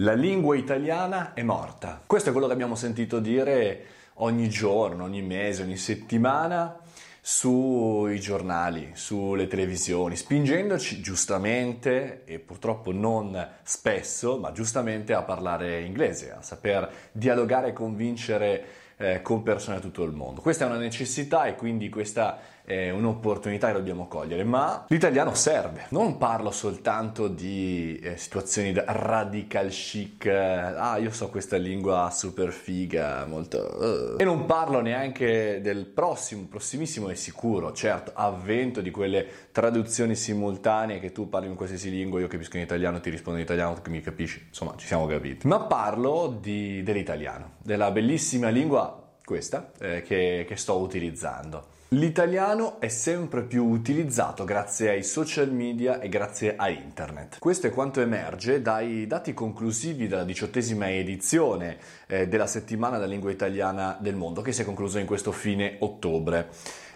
La lingua italiana è morta. Questo è quello che abbiamo sentito dire ogni giorno, ogni mese, ogni settimana sui giornali, sulle televisioni, spingendoci giustamente e purtroppo non spesso, ma giustamente a parlare inglese, a saper dialogare e convincere eh, con persone da tutto il mondo. Questa è una necessità e quindi questa è un'opportunità che dobbiamo cogliere, ma l'italiano serve. Non parlo soltanto di eh, situazioni radical chic, eh, ah io so questa lingua super figa, molto... Uh. E non parlo neanche del prossimo, prossimissimo e sicuro, certo, avvento di quelle traduzioni simultanee che tu parli in qualsiasi lingua, io capisco in italiano, ti rispondo in italiano, tu mi capisci, insomma ci siamo capiti. Ma parlo di, dell'italiano, della bellissima lingua questa eh, che, che sto utilizzando. L'italiano è sempre più utilizzato grazie ai social media e grazie a internet. Questo è quanto emerge dai dati conclusivi della diciottesima edizione eh, della settimana della lingua italiana del mondo che si è conclusa in questo fine ottobre.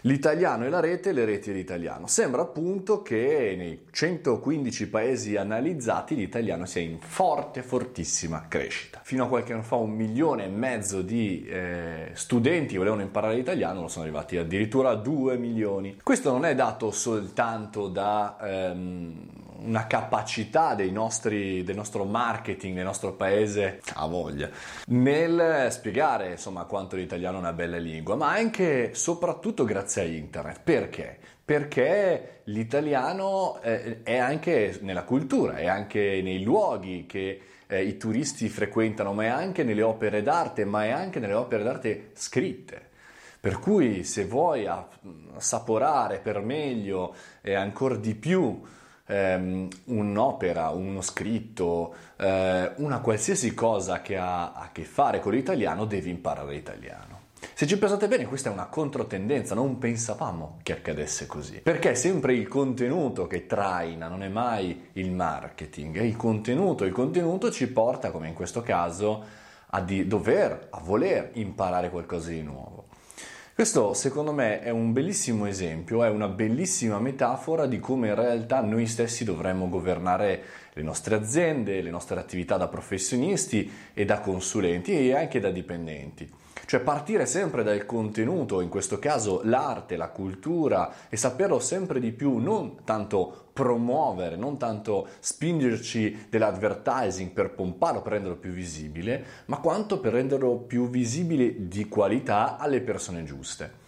L'italiano e la rete, le reti e l'italiano. Sembra appunto che nei 115 paesi analizzati l'italiano sia in forte, fortissima crescita. Fino a qualche anno fa un milione e mezzo di eh, studenti volevano imparare l'italiano, lo sono arrivati addirittura a 2 milioni. Questo non è dato soltanto da ehm, una capacità nostri, del nostro marketing nel nostro paese, a voglia, nel spiegare insomma quanto l'italiano è una bella lingua, ma anche soprattutto grazie a internet. Perché? Perché l'italiano eh, è anche nella cultura, è anche nei luoghi che eh, i turisti frequentano, ma è anche nelle opere d'arte, ma è anche nelle opere d'arte scritte. Per cui se vuoi assaporare per meglio e ancora di più ehm, un'opera, uno scritto, eh, una qualsiasi cosa che ha a che fare con l'italiano, devi imparare l'italiano. Se ci pensate bene, questa è una controtendenza, non pensavamo che accadesse così. Perché è sempre il contenuto che traina, non è mai il marketing, è il contenuto. Il contenuto ci porta, come in questo caso, a di dover, a voler imparare qualcosa di nuovo. Questo secondo me è un bellissimo esempio, è una bellissima metafora di come in realtà noi stessi dovremmo governare le nostre aziende, le nostre attività da professionisti e da consulenti e anche da dipendenti. Cioè partire sempre dal contenuto, in questo caso l'arte, la cultura e saperlo sempre di più, non tanto promuovere, non tanto spingerci dell'advertising per pomparlo, per renderlo più visibile, ma quanto per renderlo più visibile di qualità alle persone giuste.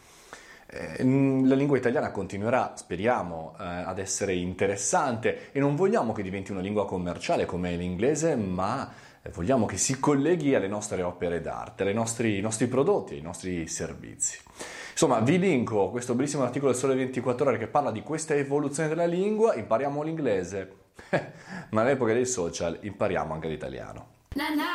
Eh, la lingua italiana continuerà, speriamo, eh, ad essere interessante e non vogliamo che diventi una lingua commerciale come l'inglese, ma eh, vogliamo che si colleghi alle nostre opere d'arte, ai nostri, nostri prodotti, ai nostri servizi. Insomma, vi linko questo bellissimo articolo del Sole 24 Ore che parla di questa evoluzione della lingua, impariamo l'inglese, ma all'epoca dei social impariamo anche l'italiano. Na, na.